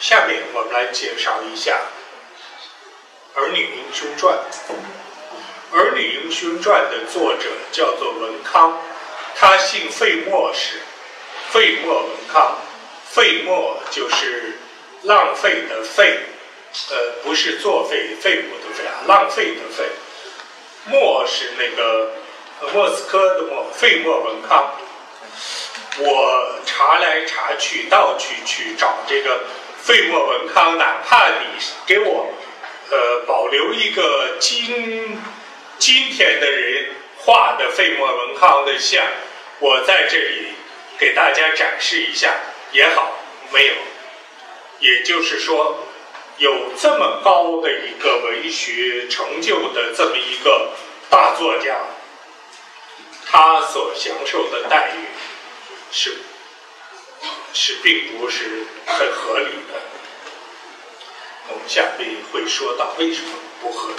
下面我们来介绍一下《儿女英雄传》。《儿女英雄传》的作者叫做文康，他姓费莫氏，费莫文康。费莫就是浪费的费，呃，不是作废废物的废啊，浪费的费。莫是那个莫斯科的莫，费莫文康。我查来查去，到处去找这个费莫文康，哪怕你给我呃保留一个今今天的人画的费莫文康的像，我在这里给大家展示一下也好，没有。也就是说，有这么高的一个文学成就的这么一个大作家，他所享受的待遇。是是，并不是很合理的。我们下面会说到为什么不合理。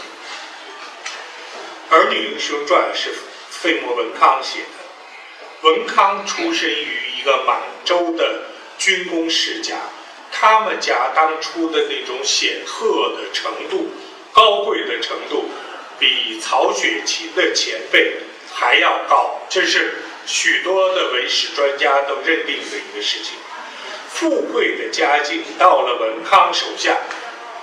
《儿女英雄传》是费莫文康写的。文康出身于一个满洲的军功世家，他们家当初的那种显赫的程度、高贵的程度，比曹雪芹的前辈还要高。这是。许多的文史专家都认定的一个事情，富贵的家境到了文康手下，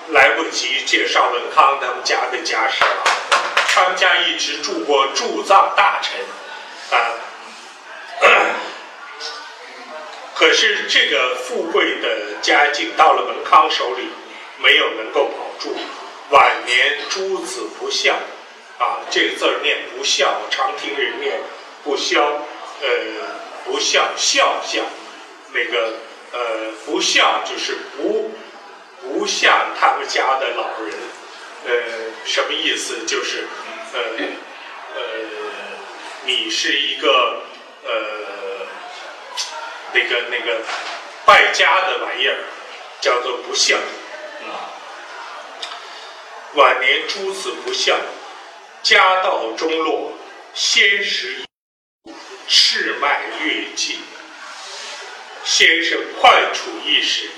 来不及介绍文康他们家的家世了。他们家一直住过驻藏大臣，啊，可是这个富贵的家境到了文康手里，没有能够保住。晚年诸子不孝，啊，这个字念不孝，常听人念不孝。呃，不孝孝孝，那个呃，不孝就是不不像他们家的老人，呃，什么意思？就是呃呃，你是一个呃那个那个败家的玩意儿，叫做不孝。晚年诸子不孝，家道中落，先时。世脉略尽，先生快处一时。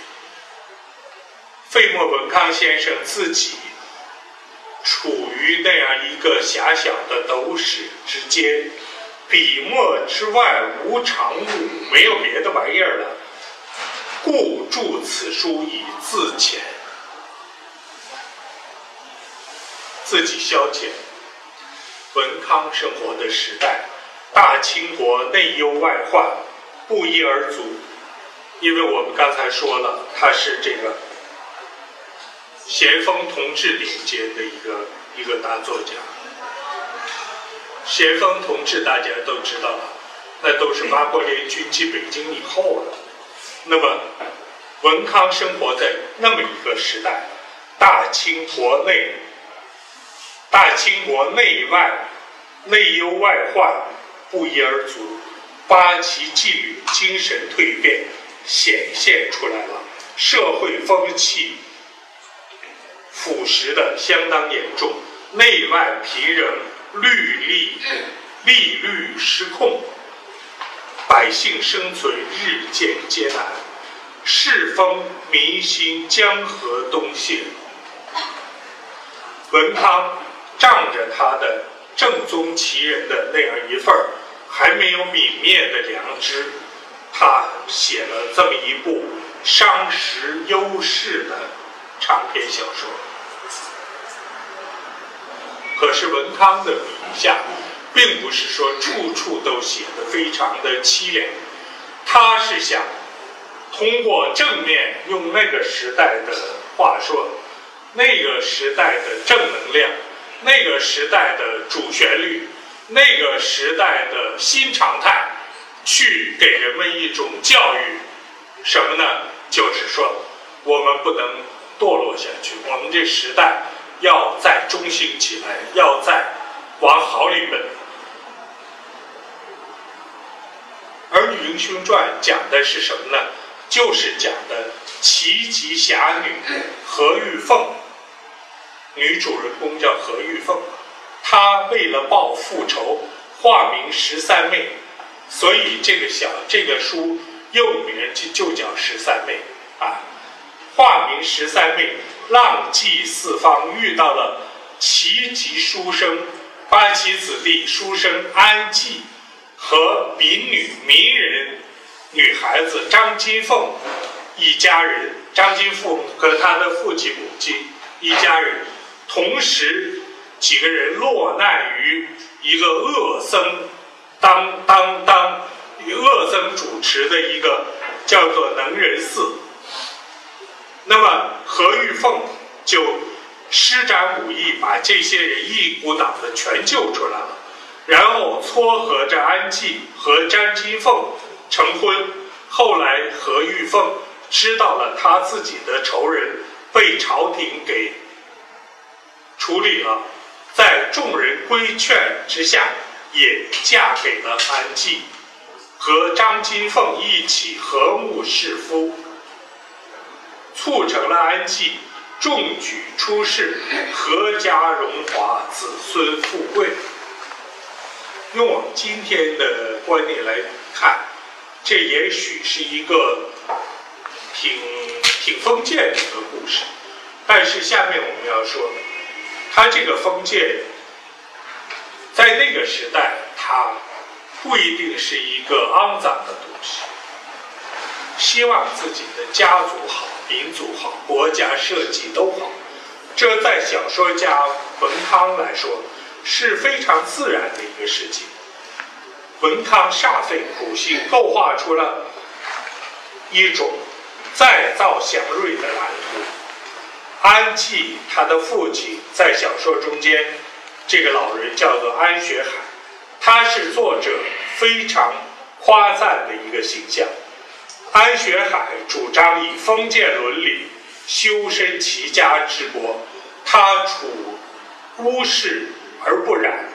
费莫文康先生自己处于那样一个狭小的斗室之间，笔墨之外无常物，没有别的玩意儿了，故著此书以自遣，自己消遣。文康生活的时代。大清国内忧外患，不一而足。因为我们刚才说了，他是这个咸丰同治年间的一个一个大作家。咸丰同治大家都知道了，那都是八国联军进北京以后了。那么文康生活在那么一个时代，大清国内，大清国内外内忧外患。不一而足，八旗纪律精神蜕变显现出来了，社会风气腐蚀的相当严重，内外疲人，律例利率失控，百姓生存日渐艰难，世风民心江河东泻。文康仗着他的正宗旗人的那样一份儿。还没有泯灭的良知，他写了这么一部伤时忧世的长篇小说。可是文康的笔下，并不是说处处都写的非常的凄凉，他是想通过正面，用那个时代的话说，那个时代的正能量，那个时代的主旋律。那个时代的新常态，去给人们一种教育，什么呢？就是说，我们不能堕落下去，我们这时代要再中兴起来，要再往好里奔。《儿女英雄传》讲的是什么呢？就是讲的奇迹侠女何玉凤，女主人公叫何玉凤。他为了报复仇，化名十三妹，所以这个小这个书又名就就叫十三妹啊。化名十三妹，浪迹四方，遇到了奇籍书生八旗子弟书生安济和民女名人女孩子张金凤一家人。张金凤和他的父亲母亲一家人，同时几个人落难于一个恶僧当当当恶僧主持的一个叫做能人寺。那么何玉凤就施展武艺，把这些人一股脑的全救出来了，然后撮合着安济和詹金凤成婚。后来何玉凤知道了他自己的仇人被朝廷给处理了，在众人规劝之下，也嫁给了安济，和张金凤一起和睦侍夫。促成了安济中举出世，阖家荣华，子孙富贵。用我们今天的观念来看，这也许是一个挺挺封建的一个故事。但是下面我们要说，他这个封建，在那个时代，他不一定是一个肮脏的东西。希望自己的家族好。民族好，国家社稷都好，这在小说家文康来说是非常自然的一个事情。文康煞费苦心构画出了一种再造祥瑞的蓝图。安济他的父亲在小说中间，这个老人叫做安学海，他是作者非常夸赞的一个形象。安学海主张以封建伦理修身齐家治国，他处巫世而不染，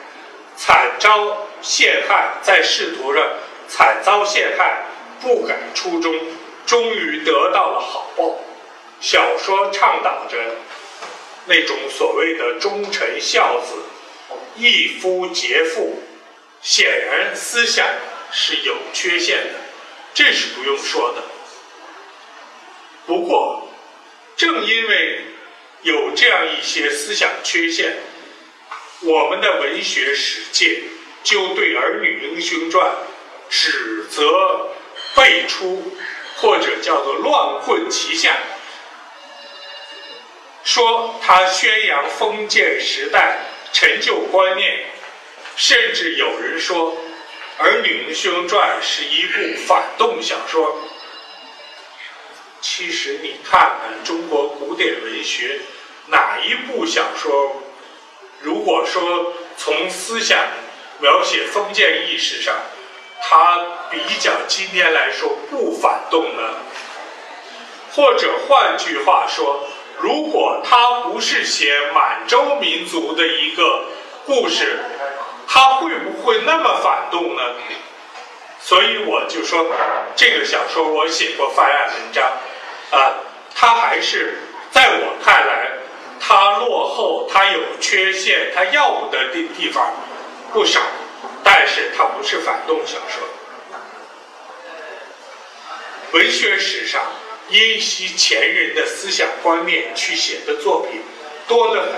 惨遭陷害，在仕途上惨遭陷害，不改初衷，终于得到了好报。小说倡导着那种所谓的忠臣孝子、义夫节妇，显然思想是有缺陷的。这是不用说的。不过，正因为有这样一些思想缺陷，我们的文学史界就对《儿女英雄传》指责辈出，或者叫做乱棍齐下，说他宣扬封建时代陈旧观念，甚至有人说。《儿女英雄传》是一部反动小说。其实你看看中国古典文学，哪一部小说，如果说从思想描写封建意识上，它比较今天来说不反动呢？或者换句话说，如果它不是写满洲民族的一个故事？他会不会那么反动呢？所以我就说，这个小说我写过翻案文章，啊，他还是在我看来，他落后，他有缺陷，他要不得的地方不少，但是他不是反动小说。文学史上因袭前人的思想观念去写的作品多得很，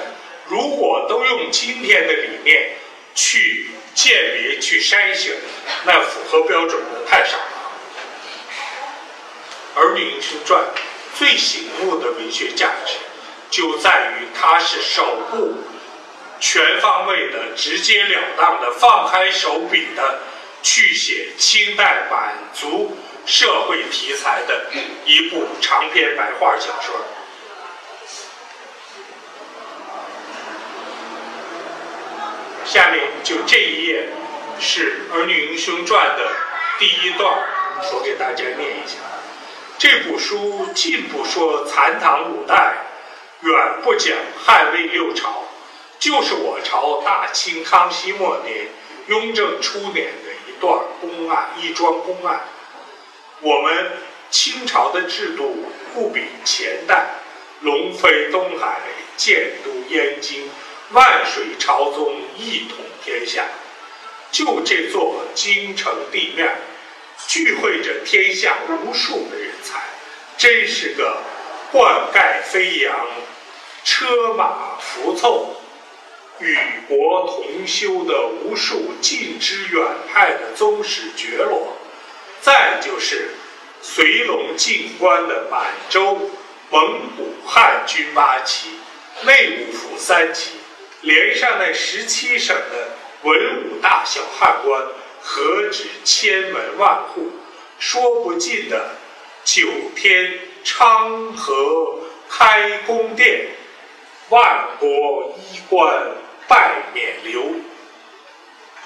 如果都用今天的理念。去鉴别、去筛选，那符合标准的太少了。《儿女英雄传》最醒目的文学价值，就在于它是首部全方位的、直截了当的、放开手笔的去写清代满族社会题材的一部长篇白话小说。下面就这一页是《儿女英雄传》的第一段，我给大家念一下。这部书近不说残唐五代，远不讲汉魏六朝，就是我朝大清康熙末年、雍正初年的一段公案，一桩公案。我们清朝的制度不比前代，龙飞东海，建都燕京。万水朝宗一统天下，就这座京城地面，聚会着天下无数的人才，真是个冠盖飞扬，车马服凑，与国同修的无数近之远派的宗室绝落，再就是随龙进关的满洲、蒙古、汉军八旗、内务府三旗，连上那十七省的文武大小汉官，何止千门万户，说不尽的九天昌河开宫殿，万国衣冠拜冕旒。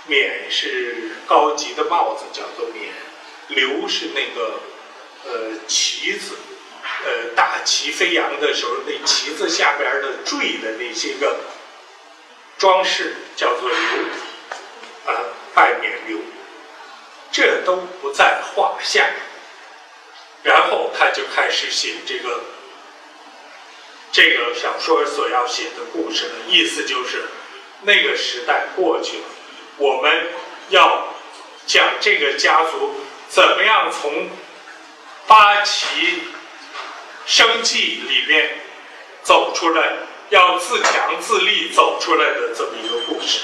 冕是高级的帽子，叫做冕；刘是那个呃旗子，呃大旗飞扬的时候，那旗子下边的缀的那些个装饰叫做刘，啊拜冕旒，这都不在话下。然后他就开始写这个这个小说所要写的故事了，意思就是那个时代过去了，我们要讲这个家族怎么样从八旗生计里面走出来，要自强自立走出来的这么一个故事。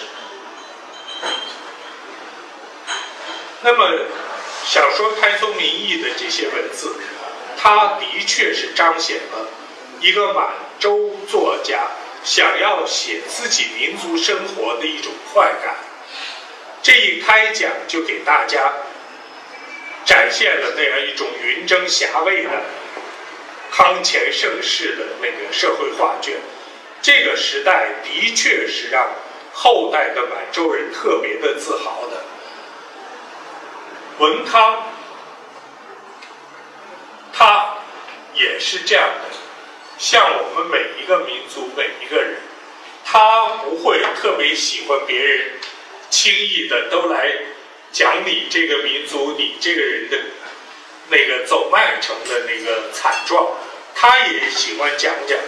那么。小说开宗明义的这些文字，它的确是彰显了一个满洲作家想要写自己民族生活的一种快感。这一开讲就给大家展现了那样一种云蒸霞蔚的康乾盛世的那个社会画卷。这个时代的确是让后代的满洲人特别的自豪的。文康，他也是这样的，像我们每一个民族每一个人，他不会特别喜欢别人轻易的都来讲你这个民族、你这个人的那个走麦城的那个惨状，他也喜欢讲讲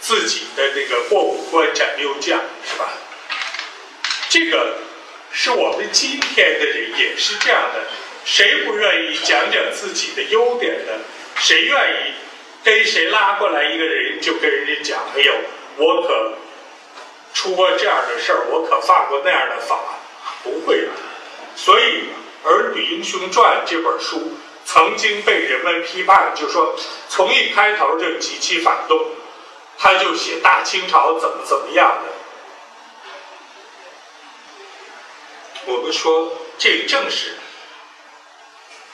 自己的那个过五关斩六将，是吧？这个是我们今天的人也是这样的。谁不愿意讲讲自己的优点呢？谁愿意跟谁拉过来一个人就跟人家讲：“哎呦，我可出过这样的事儿，我可犯过那样的法。”不会的。所以，《儿女英雄传》这本书曾经被人们批判，就说从一开头就极其反动，他就写大清朝怎么怎么样的。我们说，这正是。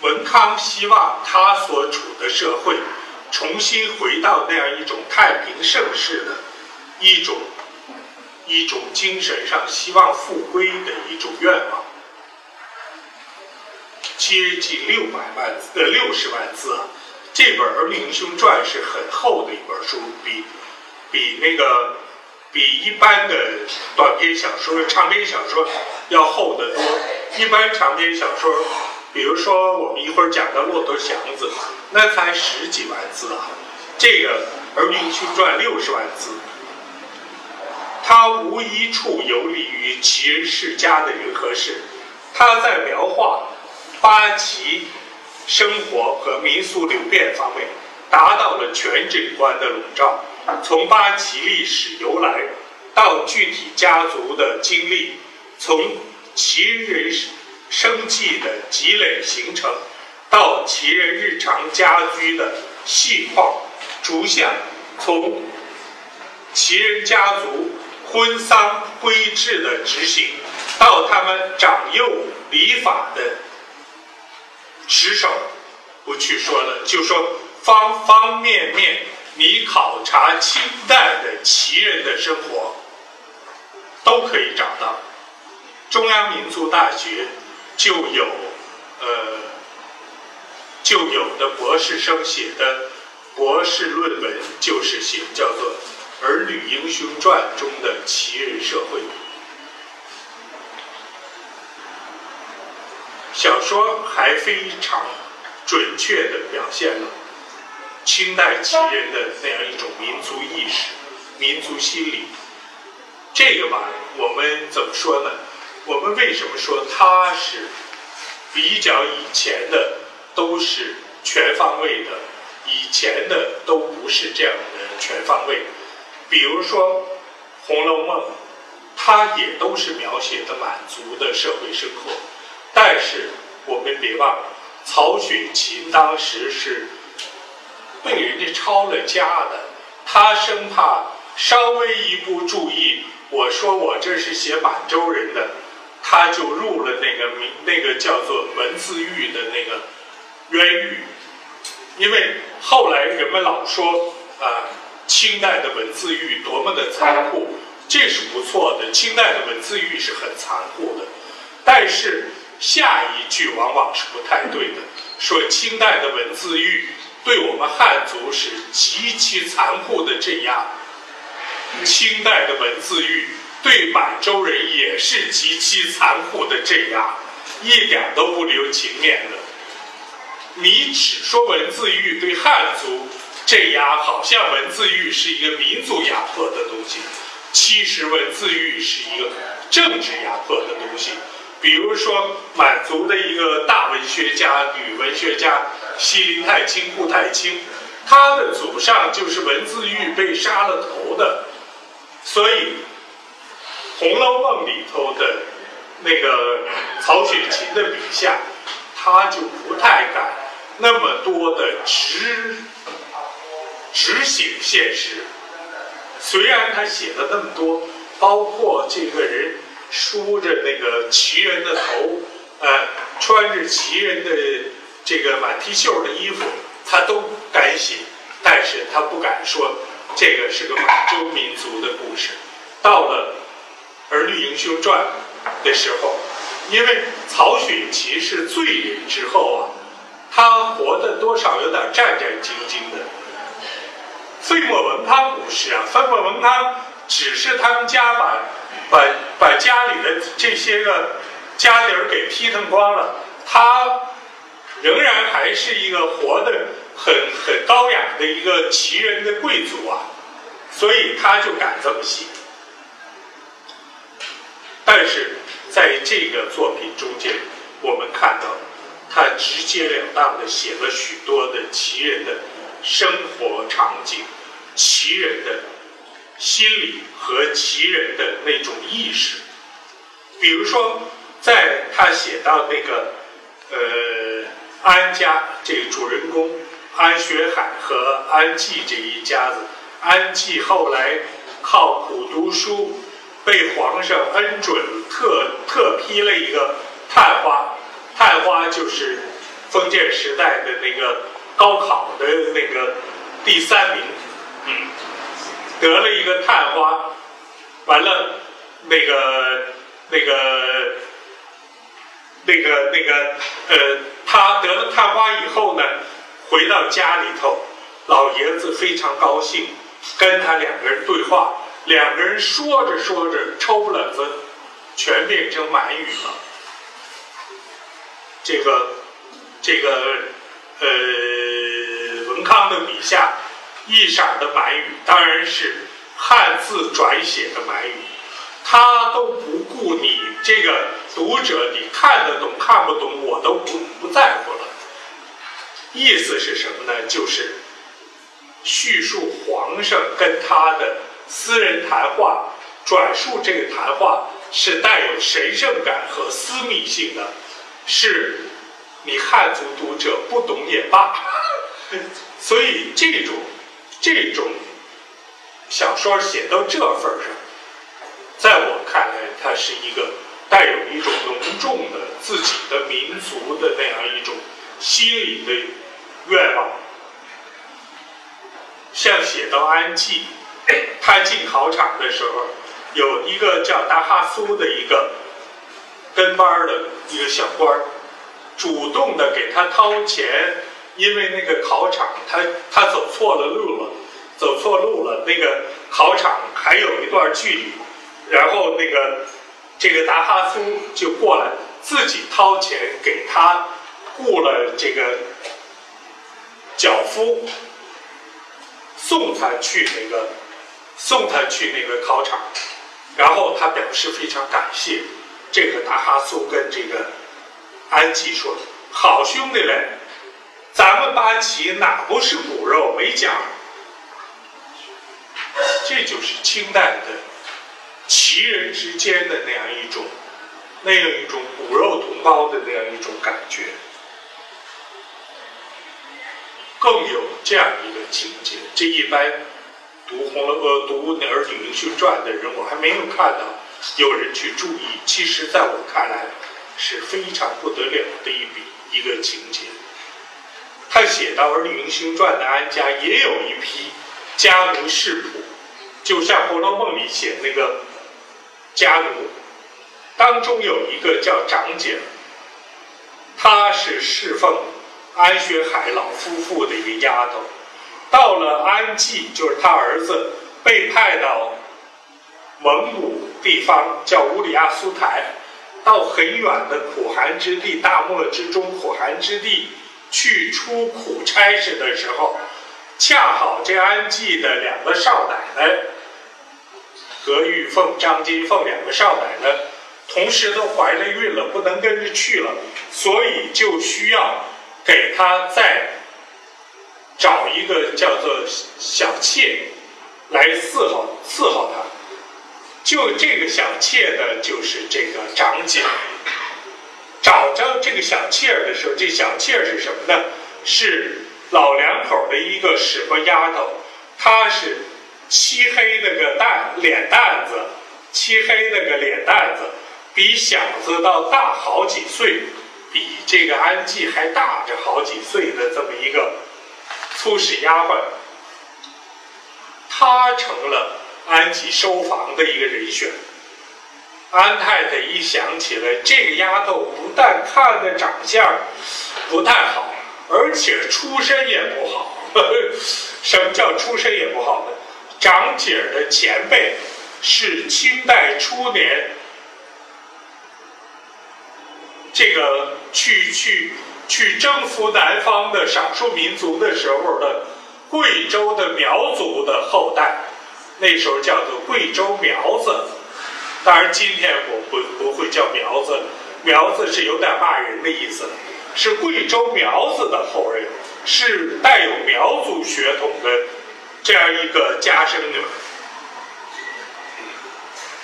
文康希望他所处的社会重新回到那样一种太平盛世的一种一种精神上希望复归的一种愿望，接近六百万呃六十万字啊！这本《儿女英雄传》是很厚的一本书，比比那个比一般的短篇小说、长篇小说要厚得多。一般长篇小说。比如说，我们一会儿讲的《骆驼祥子》，那才十几万字啊。这个《儿女英雄传》六十万字，它无一处游离于其人世家的人和事，他在描画八旗生活和民俗流变方面，达到了全景观的笼罩。从八旗历史由来到具体家族的经历，从旗人。生计的积累形成，到旗人日常家居的细化逐项，从旗人家族婚丧规制的执行，到他们长幼礼法的持守，不去说了，就说方方面面，你考察清代的旗人的生活，都可以找到。中央民族大学。就有，呃，就有的博士生写的博士论文，就是写叫做《儿女英雄传》中的旗人社会。小说还非常准确地表现了清代旗人的那样一种民族意识、民族心理。这个吧，我们怎么说呢？我们为什么说它是比较以前的，都是全方位的以前的都不是这样的全方位。比如说《红楼梦》，它也都是描写的满族的社会生活，但是我们别忘了，曹雪芹当时是被人家抄了家的，他生怕稍微一不注意，我说我这是写满洲人的。他就入了那个名，那个叫做文字狱的那个冤狱，因为后来人们老说啊，清代的文字狱多么的残酷，这是不错的，清代的文字狱是很残酷的，但是下一句往往是不太对的，说清代的文字狱对我们汉族是极其残酷的镇压，清代的文字狱。对满洲人也是极其残酷的镇压，一点都不留情面的。你只说文字狱对汉族镇压，好像文字狱是一个民族压迫的东西，其实文字狱是一个政治压迫的东西。比如说满族的一个大文学家、女文学家西林太清、顾太清，她的祖上就是文字狱被杀了头的，所以。《红楼梦》里头的那个曹雪芹的笔下，他就不太敢那么多的直直写现实。虽然他写了那么多，包括这个人梳着那个旗人的头，呃，穿着旗人的这个满提袖的衣服，他都敢写，但是他不敢说这个是个满洲民族的故事。到了。《儿女英雄传》的时候，因为曹雪芹是罪人之后啊，他活得多少有点战战兢兢的。费莫文康不是啊，费莫文康只是他们家把把把家里的这些个家底儿给劈腾光了，他仍然还是一个活得很很高雅的一个奇人的贵族啊，所以他就敢这么写。但是在这个作品中间，我们看到他直截了当的写了许多的奇人的生活场景、奇人的心理和其人的那种意识。比如说，在他写到那个呃安家这个主人公安学海和安济这一家子，安济后来靠苦读书。被皇上恩准，特特批了一个探花，探花就是封建时代的那个高考的那个第三名，嗯，得了一个探花，完了，那个那个那个那个呃，他得了探花以后呢，回到家里头，老爷子非常高兴，跟他两个人对话。两个人说着说着，抽不冷子，全变成满语了。这个，这个，呃，文康的笔下，一色的满语，当然是汉字转写的满语，他都不顾你这个读者，你看得懂看不懂，我都不不在乎了。意思是什么呢？就是叙述皇上跟他的。私人谈话，转述这个谈话是带有神圣感和私密性的，是你汉族读者不懂也罢。所以这种这种小说写到这份上，在我看来，它是一个带有一种浓重的自己的民族的那样一种心理的愿望，像写到安济。他进考场的时候，有一个叫达哈苏的一个跟班的一个小官儿，主动的给他掏钱，因为那个考场他他走错了路了，走错路了，那个考场还有一段距离，然后那个这个达哈苏就过来自己掏钱给他雇了这个脚夫，送他去那个。送他去那个考场，然后他表示非常感谢。这个达哈苏跟这个安吉说：“好兄弟嘞，咱们八旗哪不是骨肉没讲？这就是清代的旗人之间的那样一种、那样一种骨肉同胞的那样一种感觉，更有这样一个情节。这一般读《红楼呃读《那儿女英雄传》的人，我还没有看到有人去注意。其实，在我看来，是非常不得了的一笔一个情节。他写到《儿女英雄传》的安家也有一批家奴世仆，就像《红楼梦》里写那个家奴，当中有一个叫长姐，她是侍奉安学海老夫妇的一个丫头。到了安济，就是他儿子被派到蒙古地方，叫乌里亚苏台，到很远的苦寒之地，大漠之中苦寒之地。去出苦差事的时候，恰好这安济的两个少奶奶，何玉凤、张金凤两个少奶奶，同时都怀了孕了，不能跟着去了，所以就需要给他再找一个叫做小妾来伺候伺候他。就这个小妾呢，就是这个长姐。找着这个小妾儿的时候，这小妾儿是什么呢？是老两口的一个使唤丫头，她是漆黑那个蛋脸蛋子，漆黑那个脸蛋子，比小子倒大好几岁，比这个安吉还大着好几岁的这么一个粗使丫鬟，她成了安吉收房的一个人选。安太太一想起来，这个丫头不但看的长相不太好，而且出身也不好。什么叫出身也不好呢？长姐的前辈是清代初年这个去去去征服南方的少数民族的时候的贵州的苗族的后代，那时候叫做贵州苗子。当然，今天我不不会叫苗子，苗子是有点骂人的意思，是贵州苗子的后人，是带有苗族血统的这样一个家生女儿。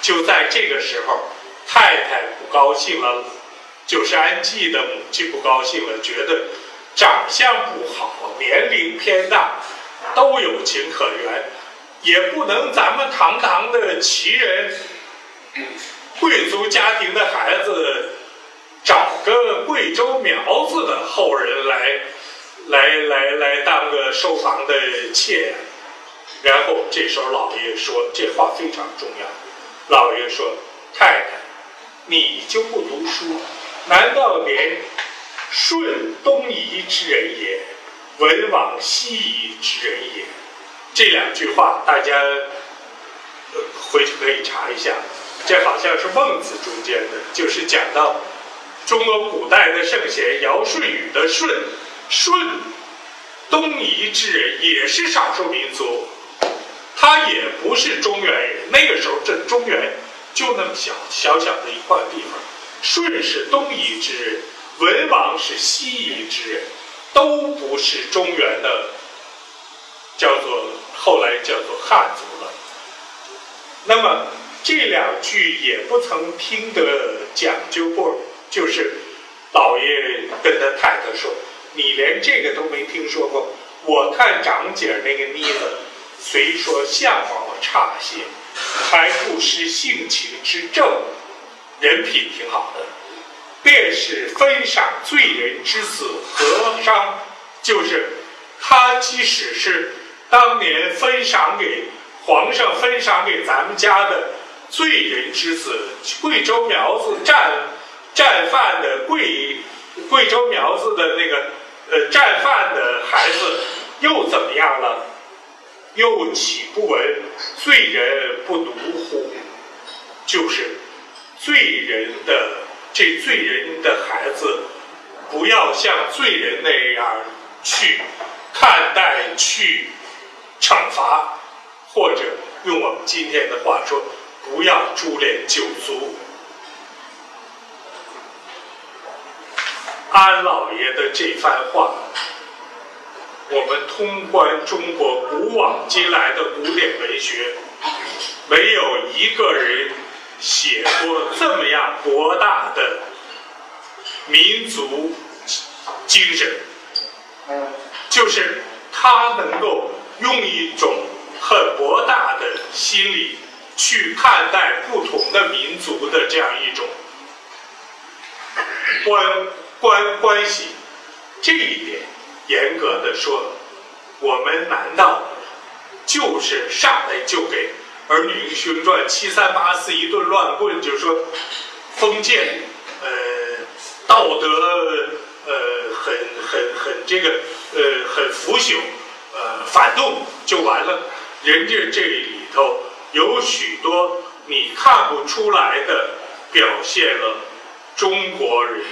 就在这个时候，太太不高兴了，就是安济的母亲不高兴了，觉得长相不好，年龄偏大，都有情可原，也不能咱们堂堂的旗人。贵族家庭的孩子找个贵州苗子的后人来，来来来当个收房的妾，然后这时候老爷说这话非常重要。老爷说：“太太，你就不读书，难道连顺东夷之人也，文往西夷之人也？”这两句话大家回去可以查一下。这好像是孟子中间的，就是讲到中国古代的圣贤尧舜禹的舜，舜东夷之人，也是少数民族，他也不是中原人。那个时候这中原就那么小小小的一块地方，舜是东夷之人，文王是西夷之人，都不是中原的，叫做后来叫做汉族了。那么。这两句也不曾听得讲究过，就是老爷跟他太太说：“你连这个都没听说过。我看长姐那个妮子，虽说相貌差些，还不失性情之正，人品挺好的。便是分赏罪人之子何伤？就是他即使是当年分赏给皇上分赏给咱们家的。”罪人之子，贵州苗子战战犯的贵贵州苗子的那个呃战犯的孩子又怎么样了？又岂不闻罪人不独乎？就是罪人的这罪人的孩子，不要像罪人那样去看待、去惩罚，或者用我们今天的话说。不要株连九族。安老爷的这番话，我们通关中国古往今来的古典文学，没有一个人写过这么样博大的民族精神，就是他能够用一种很博大的心理去看待不同的民族的这样一种关关关系，这一点。严格的说，我们难道就是上来就给《儿女英雄传》七三八四一顿乱棍，就说封建，呃，道德，呃，很很很这个，呃，很腐朽，呃，反动就完了？人家这里头有许多你看不出来的，表现了中国人。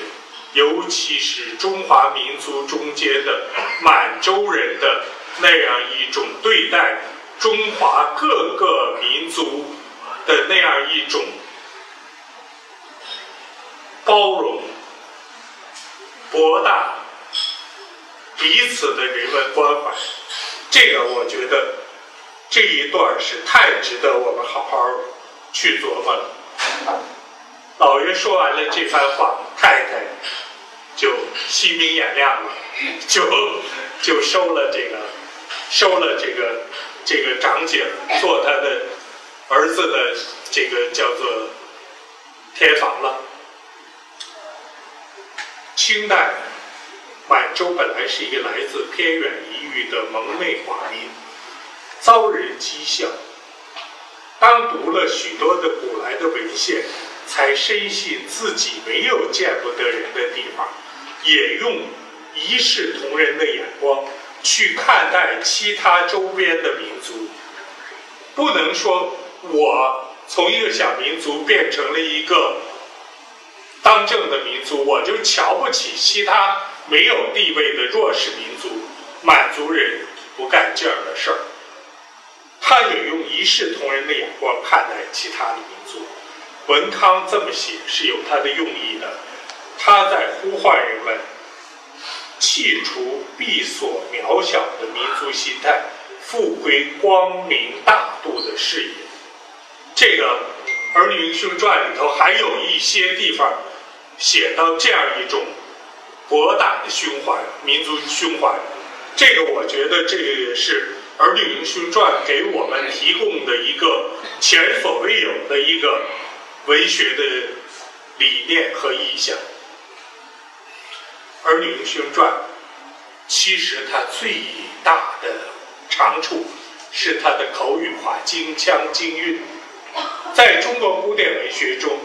尤其是中华民族中间的满洲人的那样一种对待中华各个民族的那样一种包容、博大、彼此的人文关怀，这个我觉得这一段是太值得我们好好去琢磨了。老爷说完了这番话，太太。就心明眼亮了，就就收了这个，收了这个这个长姐做他的儿子的这个叫做天房了。清代满洲本来是一个来自偏远一隅的蒙昧华民，遭人讥笑。当读了许多的古来的文献，才深信自己没有见不得人的地方。也用一视同仁的眼光去看待其他周边的民族，不能说我从一个小民族变成了一个当政的民族，我就瞧不起其他没有地位的弱势民族。满族人不干这样的事儿，他也用一视同仁的眼光看待其他的民族。文康这么写是有他的用意的。他在呼唤人们弃除闭锁渺小的民族心态，复归光明大度的视野。这个《儿女英雄传》里头还有一些地方写到这样一种博大的胸怀、民族胸怀。这个我觉得这个也是《儿女英雄传》给我们提供的一个前所未有的一个文学的理念和意象。《儿女英雄传》其实它最大的长处是它的口语化、京腔京韵。在中国古典文学中，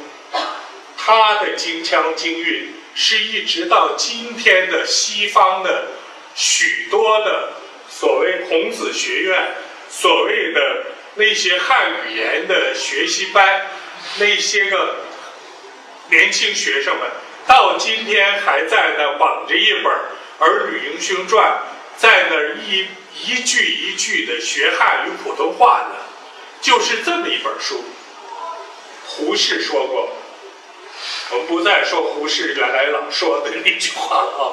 它的京腔京韵是一直到今天的西方的许多的所谓孔子学院、所谓的那些汉语言的学习班，那些个年轻学生们。到今天还在那捧着一本《儿女英雄传》，在那一一句一句的学汉语普通话呢，就是这么一本书。胡适说过，我们不再说胡适原来老说的那句话了啊。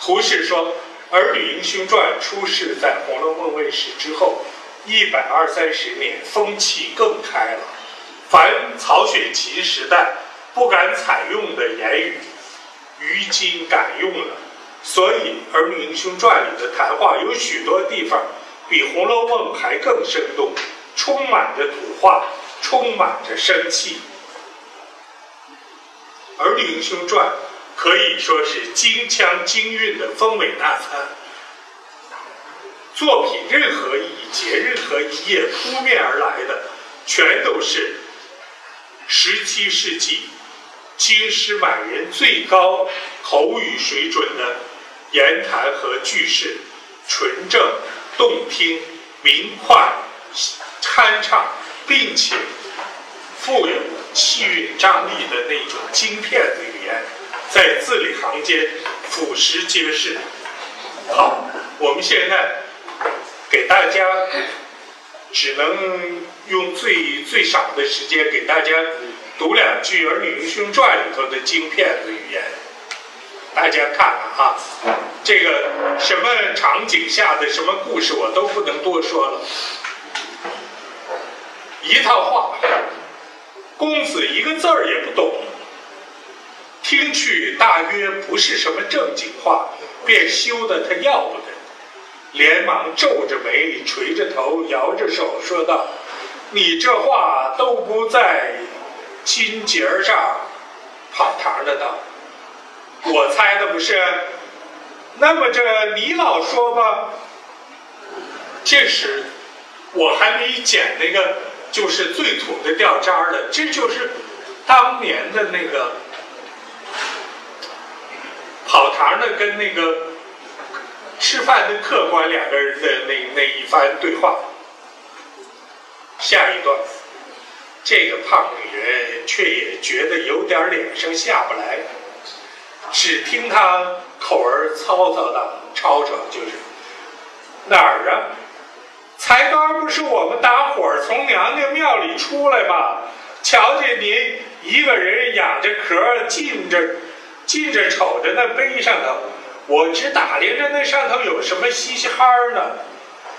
胡适说，《儿女英雄传》出世在《红楼梦》问世之后，一百二三十年，风气更开了。凡曹雪芹时代不敢采用的言语。于今敢用了，所以《儿女英雄传》里的谈话有许多地方比《红楼梦》还更生动，充满着土话，充满着生气。《儿女英雄传》可以说是京腔京韵的丰美大餐。作品任何一节、任何一页扑面而来的，全都是十七世纪。京师满人最高口语水准的言谈和句式，纯正、动听、明快、酣畅，并且富有气韵张力的那种京片的语言，在字里行间俯拾皆是。好，我们现在给大家只能用最最少的时间给大家。读两句《儿女英雄传》里头的精片的语言，大家看看啊。这个什么场景下的什么故事，我都不能多说了。一套话，公子一个字儿也不懂，听去大约不是什么正经话，便羞得他要不得，连忙皱着眉，垂着头，摇着手说道：“你这话都不在金节儿上跑堂的道，我猜的不是。”那么这你老说吧，这时我还没捡那个就是最土的掉渣儿的，这就是当年的那个跑堂的跟那个吃饭的客官两个人的那那一番对话。下一段，这个胖女人却也觉得有点脸上下不来。只听他口儿嘈嘈的吵吵，就是哪儿啊？才刚不是我们大伙儿从娘娘庙里出来吗？瞧见您一个人仰着壳，儿进着近着瞅着那碑上头，我只打量着那上头有什么稀稀哈儿呢？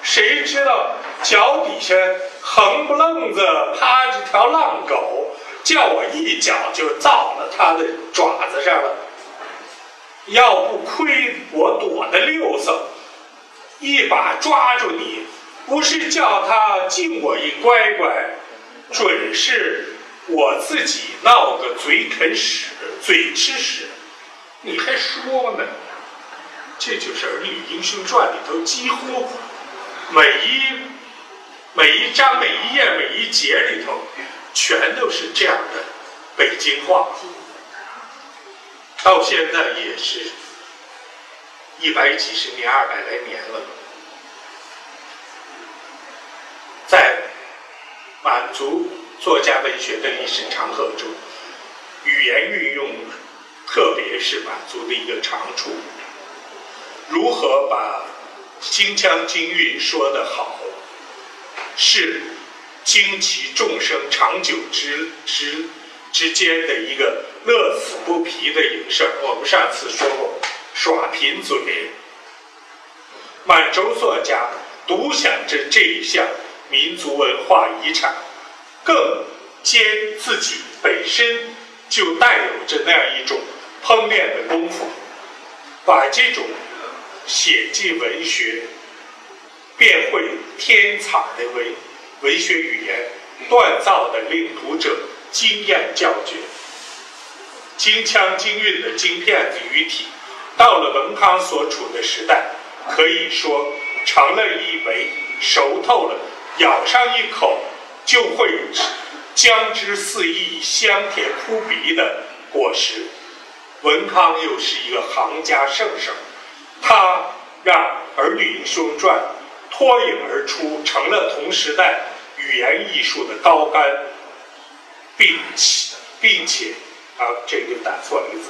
谁知道脚底下横不愣子趴着条浪狗，叫我一脚就造了他的爪子上了。要不亏我躲得溜索，一把抓住你，不是叫他敬我一乖乖，准是我自己闹个嘴啃屎，嘴吃屎，你还说呢？这就是《儿女英雄传》里头几乎每一每一章、每一页、每一节里头，全都是这样的北京话。到现在也是一百几十年、二百来年了，在满族作家文学的历史长河中，语言运用特别是满族的一个长处。如何把京腔京韵说得好，是惊奇众生长久之之之间的一个。乐此不疲的影视，我们上次说过，耍贫嘴。满洲作家独享着这一项民族文化遗产，更兼自己本身就带有着那样一种烹炼的功夫，把这种写进文学、便会天才的文文学语言锻造的，令读者惊艳叫绝。京腔京韵的京片子语体，到了文康所处的时代，可以说成了一枚熟透了、咬上一口就会姜汁四溢、香甜扑鼻的果实。文康又是一个行家圣手，他让《儿女英雄传》脱颖而出，成了同时代语言艺术的高杆，并且，并且。啊，这个打错了一个字，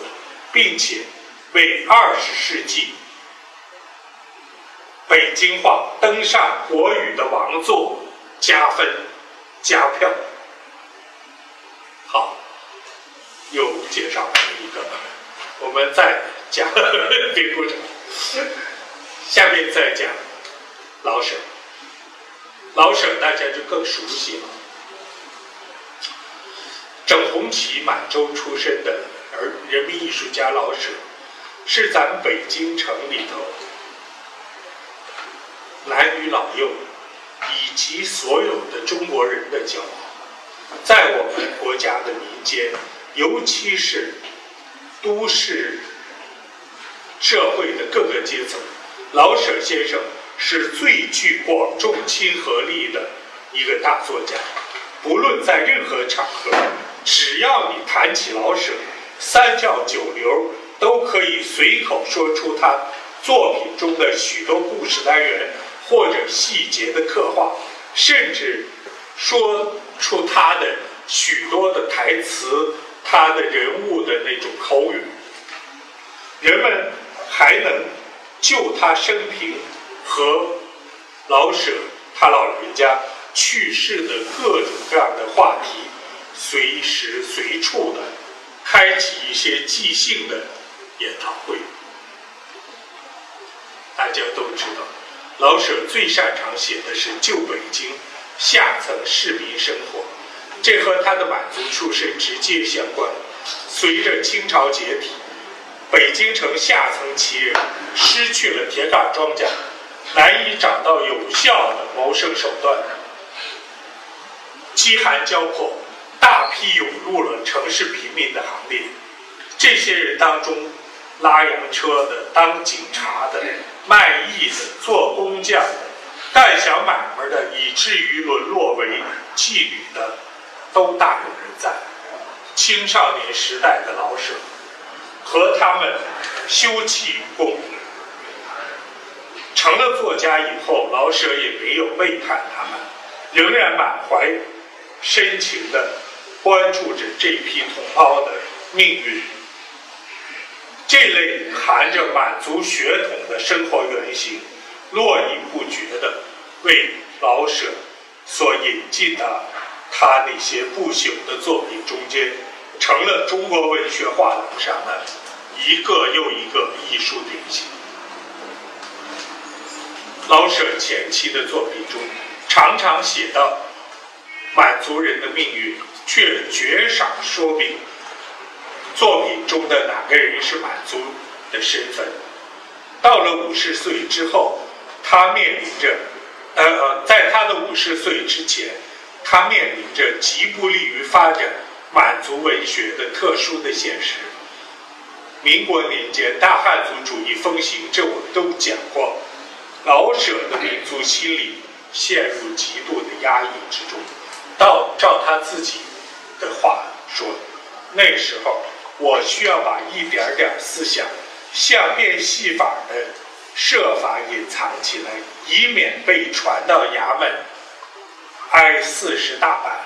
并且为二十世纪北京话登上国语的王座加分加票。好，又介绍了一个，我们再讲别鼓掌。下面再讲老舍，老舍大家就更熟悉了。整红旗满洲出身的而人民艺术家老舍，是咱们北京城里头男女老幼以及所有的中国人的骄傲。在我们国家的民间，尤其是都市社会的各个阶层，老舍先生是最具广众亲和力的一个大作家。不论在任何场合。只要你谈起老舍，三教九流都可以随口说出他作品中的许多故事单元或者细节的刻画，甚至说出他的许多的台词、他的人物的那种口语。人们还能就他生平和老舍他老人家去世的各种各样的话题。随时随处的开启一些即兴的研讨会。大家都知道，老舍最擅长写的是旧北京下层市民生活，这和他的满足处是直接相关。随着清朝解体，北京城下层旗人失去了铁杆庄稼，难以找到有效的谋生手段，饥寒交迫，大批涌入了城市平民的行列。这些人当中，拉洋车的、当警察的、卖艺的、做工匠的、干小买卖的，以至于沦落为妓女的，都大有人在。青少年时代的老舍，和他们休戚与共。成了作家以后，老舍也没有背叛他们，仍然满怀深情的关注着这批同胞的命运。这类含着满族血统的生活原型，络绎不绝的为老舍所引进的。他那些不朽的作品中间，成了中国文学画廊上的一个又一个艺术典型。老舍前期的作品中，常常写到满族人的命运，却绝少说明作品中的哪个人是满族的身份。到了五十岁之后，他面临着，呃呃，在他的五十岁之前。他面临着极不利于发展满族文学的特殊的现实。民国年间，大汉族主义风行，这我们都讲过。老舍的民族心理陷入极度的压抑之中。到照他自己的话说，那时候我需要把一点点思想，像变戏法的设法隐藏起来，以免被传到衙门。挨四十大板，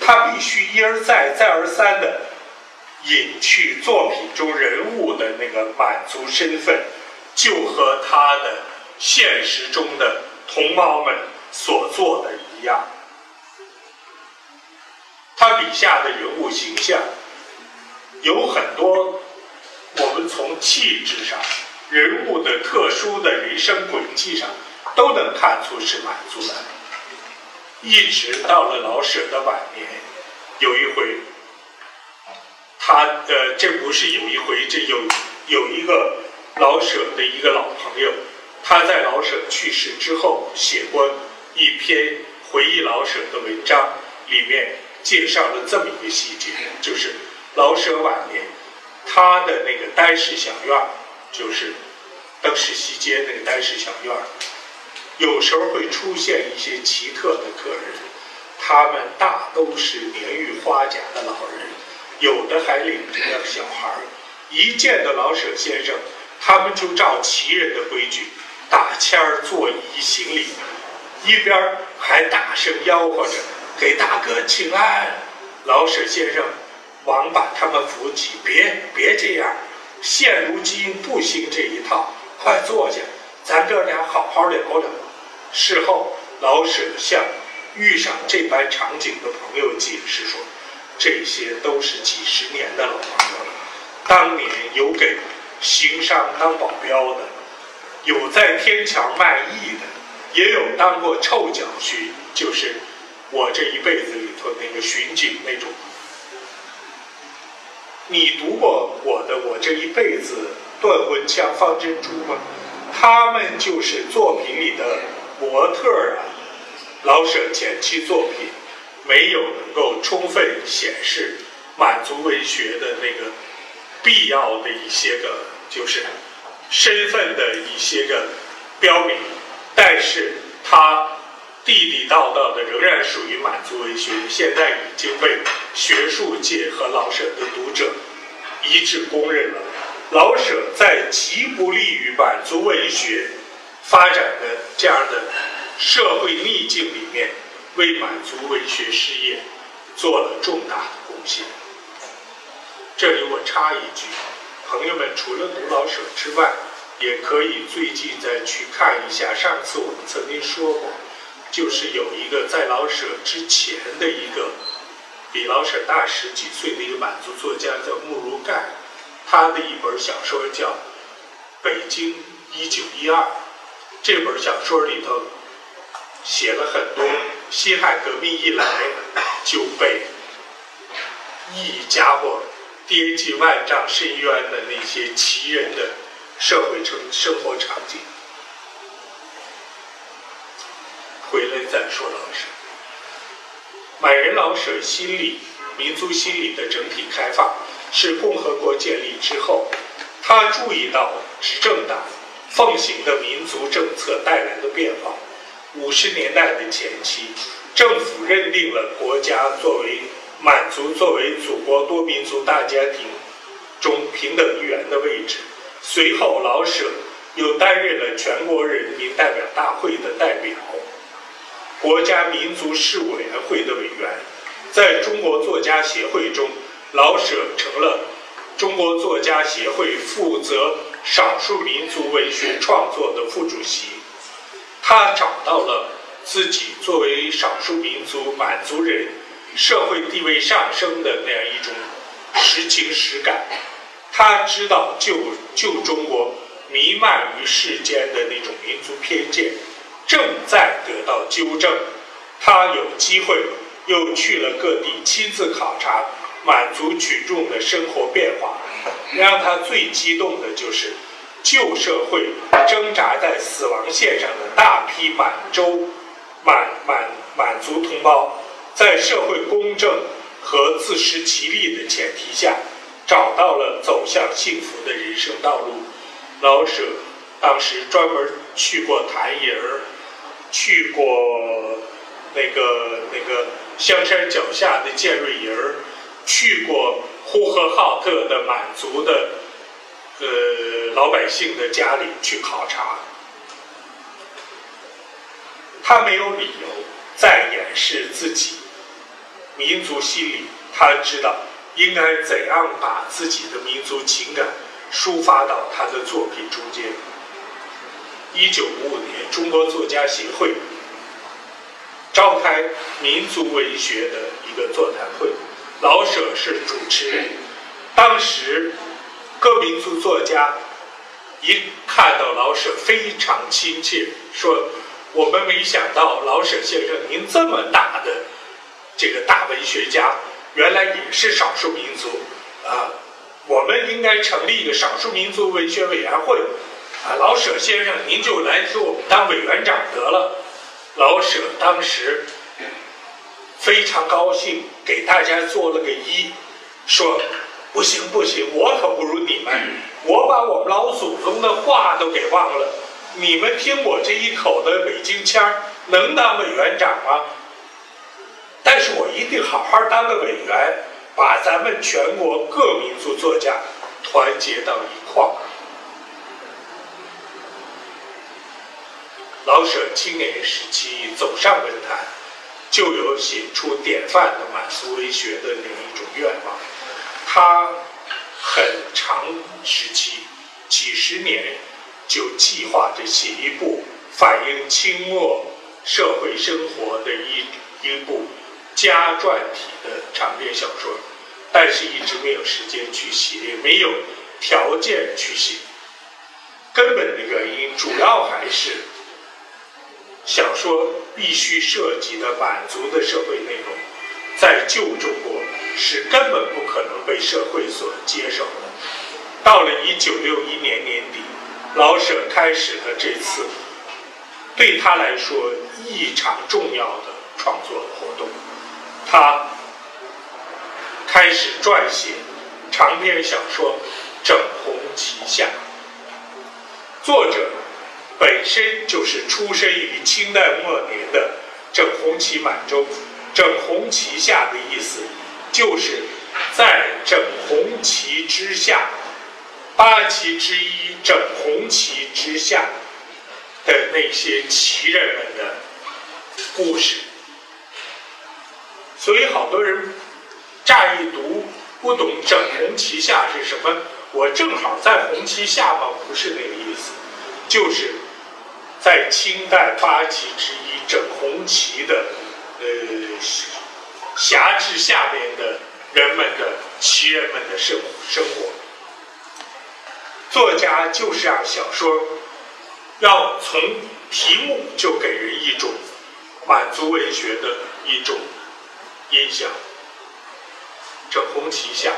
他必须一而再、再而三的隐去作品中人物的那个满族身份，就和他的现实中的同胞们所做的一样。他笔下的人物形象有很多，我们从气质上、人物的特殊的人生轨迹上，都能看出是满族的。一直到了老舍的晚年，有一回，他呃，这不是有一回，这有有一个老舍的一个老朋友，他在老舍去世之后写过一篇回忆老舍的文章，里面介绍了这么一个细节，就是老舍晚年他的那个单室小院就是登世西街那个单室小院有时候会出现一些奇特的客人，他们大都是年逾花甲的老人，有的还领着个小孩儿。一见到老舍先生，他们就照旗人的规矩，打签儿、作揖、行礼，一边还大声吆喝着“给大哥请安”。老舍先生忙把他们扶起，别别这样，现如今不兴这一套，快坐下，咱哥俩好好聊聊。事后，老舍向遇上这般场景的朋友解释说：“这些都是几十年的老朋友了。当年有给行商当保镖的，有在天桥卖艺的，也有当过臭脚巡，就是我这一辈子里头那个巡警那种。你读过我的《我这一辈子断魂枪方珍珠》吗？他们就是作品里的。”模特啊，老舍前期作品没有能够充分显示满族文学的那个必要的一些个就是身份的一些个标明，但是他地地道道的仍然属于满族文学，现在已经被学术界和老舍的读者一致公认了。老舍在极不利于满族文学。发展的这样的社会逆境里面，为满族文学事业做了重大的贡献。这里我插一句，朋友们除了读老舍之外，也可以最近再去看一下。上次我们曾经说过，就是有一个在老舍之前的一个比老舍大十几岁的一个满族作家叫慕如盖，他的一本小说叫《北京》。一九一二》这本小说里头写了很多辛亥革命一来就被一家伙跌进万丈深渊的那些奇人的社会生生活场景。回来再说老舍，满人老舍心理、民族心理的整体开放，是共和国建立之后，他注意到执政党奉行的民族政策带来的变化。五十年代的前期，政府认定了国家作为满族作为祖国多民族大家庭中平等一员的位置。随后，老舍又担任了全国人民代表大会的代表。国家民族事务委员会的委员，在中国作家协会中，老舍成了中国作家协会负责少数民族文学创作的副主席。他找到了自己作为少数民族满族人社会地位上升的那样一种实情实感。他知道旧旧中国弥漫于世间的那种民族偏见。正在得到纠正，他有机会又去了各地，亲自考察满族群众的生活变化。让他最激动的就是旧社会挣扎在死亡线上的大批满洲、满满满族同胞，在社会公正和自食其力的前提下，找到了走向幸福的人生道路。老舍当时专门去过谭营儿。去过那个那个香山脚下的建瑞营儿，去过呼和浩特的满族的呃老百姓的家里去考察，他没有理由再掩饰自己民族心理，他知道应该怎样把自己的民族情感抒发到他的作品中间。一九五五年，中国作家协会召开民族文学的一个座谈会，老舍是主持人。当时各民族作家一看到老舍，非常亲切，说：“我们没想到老舍先生您这么大的这个大文学家，原来也是少数民族啊！我们应该成立一个少数民族文学委员会。”啊，老舍先生，您就来做我们当委员长得了。老舍当时非常高兴，给大家做了个揖，说：“不行不行，我可不如你们，我把我们老祖宗的话都给忘了。你们听我这一口的北京腔儿，能当委员长吗？但是我一定好好当个委员，把咱们全国各民族作家团结到一块儿。”老舍青年时期走上文坛，就有写出典范的满族文学的那一种愿望。他很长时期，几十年，就计划着写一部反映清末社会生活的一一部家传体的长篇小说，但是一直没有时间去写，也没有条件去写。根本的原因，主要还是。小说必须涉及的满族的社会内容，在旧中国是根本不可能被社会所接受的。到了一九六一年年底，老舍开始了这次对他来说异常重要的创作活动，他开始撰写长篇小说《整红旗下》，作者。本身就是出生于清代末年的整红旗满洲，整红旗下的意思，就是在整红旗之下，八旗之一整红旗之下的那些旗人们的故事。所以好多人乍一读不懂整红旗下是什么，我正好在红旗下方？不是那个意思，就是。在清代八旗之一整红旗的呃辖制下面的人们的旗人们的生生活，作家就是让小说要从题目就给人一种满族文学的一种印象。《整红旗下》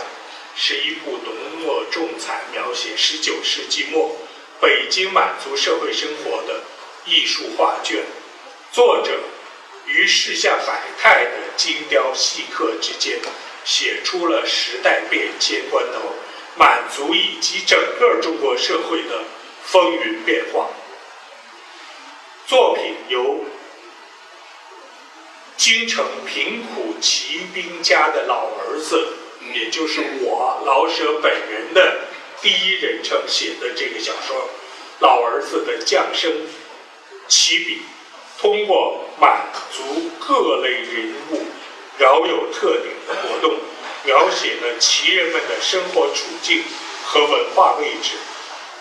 是一部浓墨重彩描写19世纪末北京满族社会生活的艺术画卷，作者于世下百态的精雕细刻之间，写出了时代变迁关头满族以及整个中国社会的风云变化。作品由京城贫苦骑兵家的老儿子，也就是我老舍本人的第一人称写的这个小说，老儿子的降生起笔，通过满族各类人物饶有特点的活动，描写了旗人们的生活处境和文化位置，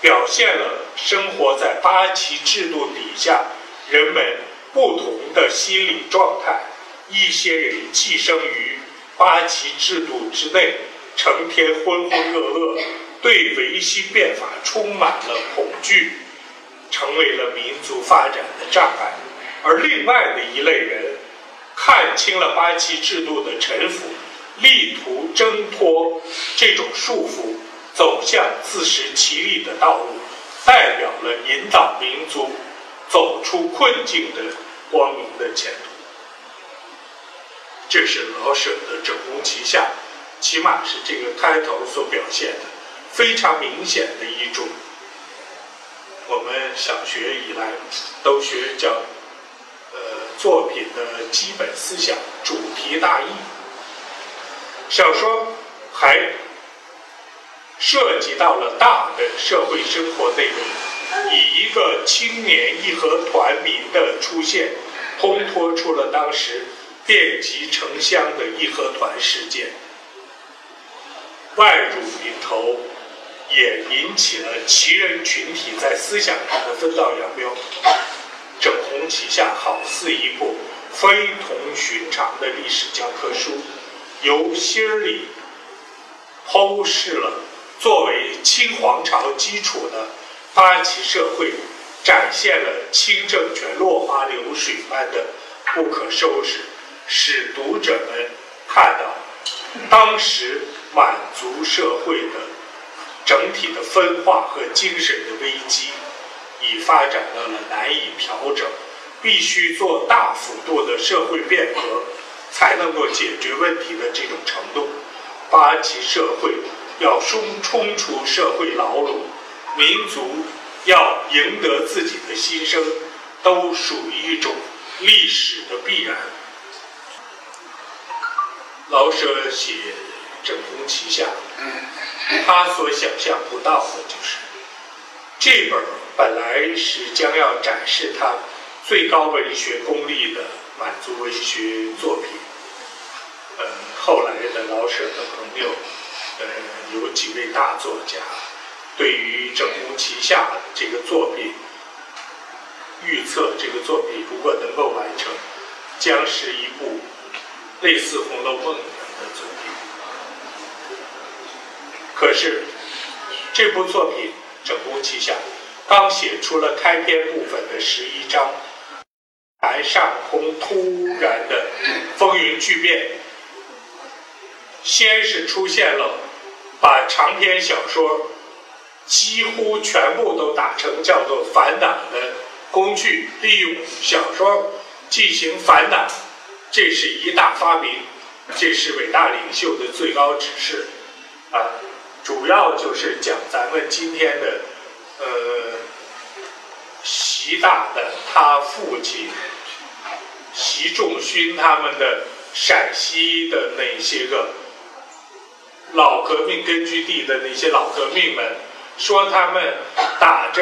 表现了生活在八旗制度底下。人们不同的心理状态，一些人寄生于八旗制度之内，成天浑浑噩噩，对维新变法充满了恐惧，成为了民族发展的障碍；而另外的一类人，看清了八旗制度的沉浮，力图挣脱这种束缚，走向自食其力的道路，代表了引导民族。走出困境的光明的前途，这是老舍的《整容旗下》，起码是这个开头所表现的非常明显的一种。我们小学以来都学叫呃作品的基本思想、主题大意。小说还涉及到了大的社会生活内容。以一个青年义和团民的出现，烘托出了当时遍及城乡的义和团事件。万辱临头，也引起了旗人群体在思想上的分道扬镳。整红旗下好似一部非同寻常的历史教科书，由心儿里剖视了作为清皇朝基础的。八旗社会展现了清政权落花流水般的不可收拾，使读者们看到当时满族社会的整体的分化和精神的危机，已发展到了难以调整，必须做大幅度的社会变革才能够解决问题的这种程度。八旗社会要冲冲出社会牢笼。民族要赢得自己的新生，都属于一种历史的必然。老舍写《整红旗下》，他所想象不到的就是，这本本来是将要展示他最高文学功力的满族文学作品。呃，后来的老舍的朋友，呃，有几位大作家。对于《整红旗下》这个作品预测，这个作品如果能够完成，将是一部类似《红楼梦》一样的作品。可是，这部作品《整红旗下》刚写出了开篇部分的十一章，台上空突然的风云巨变，先是出现了把长篇小说。几乎全部都打成叫做反党的工具，利用小说进行反党，这是一大发明，这是伟大领袖的最高指示，啊，主要就是讲咱们今天的，呃，习大的他父亲习仲勋他们的陕西的那些个老革命根据地的那些老革命们。说他们打着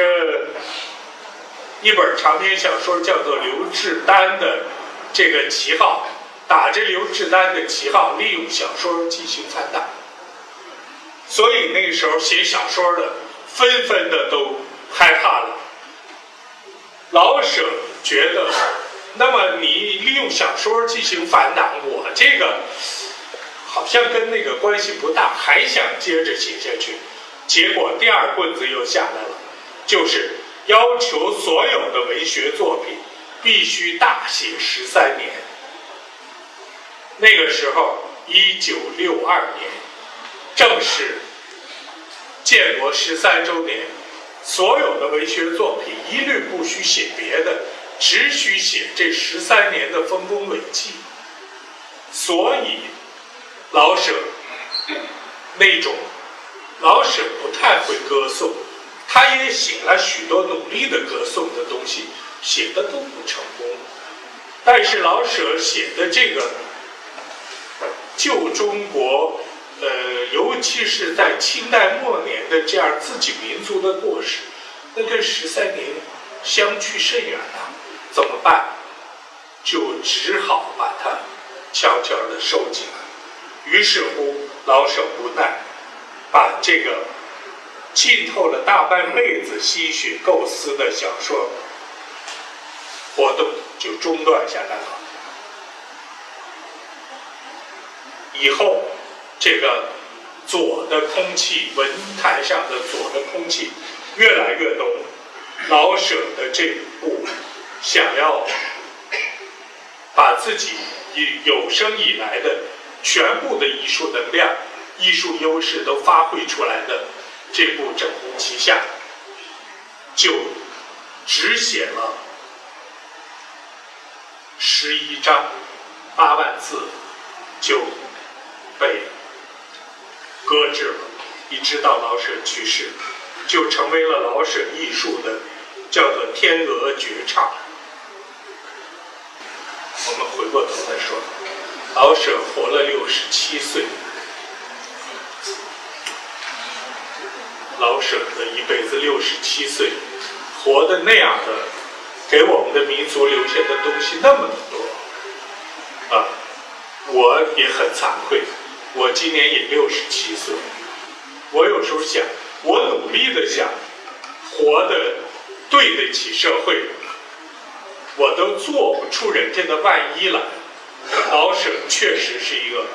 一本长篇小说叫做刘志丹的这个旗号，打着刘志丹的旗号，利用小说进行反党。所以那时候写小说的纷纷的都害怕了。老舍觉得，那么你利用小说进行反党，我这个好像跟那个关系不大，还想接着写下去。结果第二棍子又下来了，就是要求所有的文学作品必须大写十三年。那个时候，一九六二年，正是建国十三周年，所有的文学作品一律不许写别的，只许写这十三年的丰功伟绩。所以，老舍那种老舍不太会歌颂，他也写了许多努力的歌颂的东西，写的都不成功。但是老舍写的这个。旧中国，呃，尤其是在清代末年的这样自己民族的过失，那跟十三年相去甚远啊！怎么办？就只好把它悄悄地收起来。于是乎，老舍无奈，把这个浸透了大半辈子心血构思的小说活动就中断下来了。以后，这个左的空气，文坛上的左的空气越来越浓。老舍的这部想要把自己以有生以来的全部的艺术能量、艺术优势都发挥出来的这部《整红旗下》，就只写了十一章，八万字，就。被搁置了，一直到老舍去世，就成为了老舍艺术的叫做天鹅绝唱。我们回过头来说，老舍活了六十七岁，老舍的一辈子六十七岁，活的那样的，给我们的民族留下的东西那么的多，啊，我也很惭愧。我今年也六十七岁，我有时候想，我努力的想活得对得起社会，我都做不出人家的万一来。老舍确实是一个，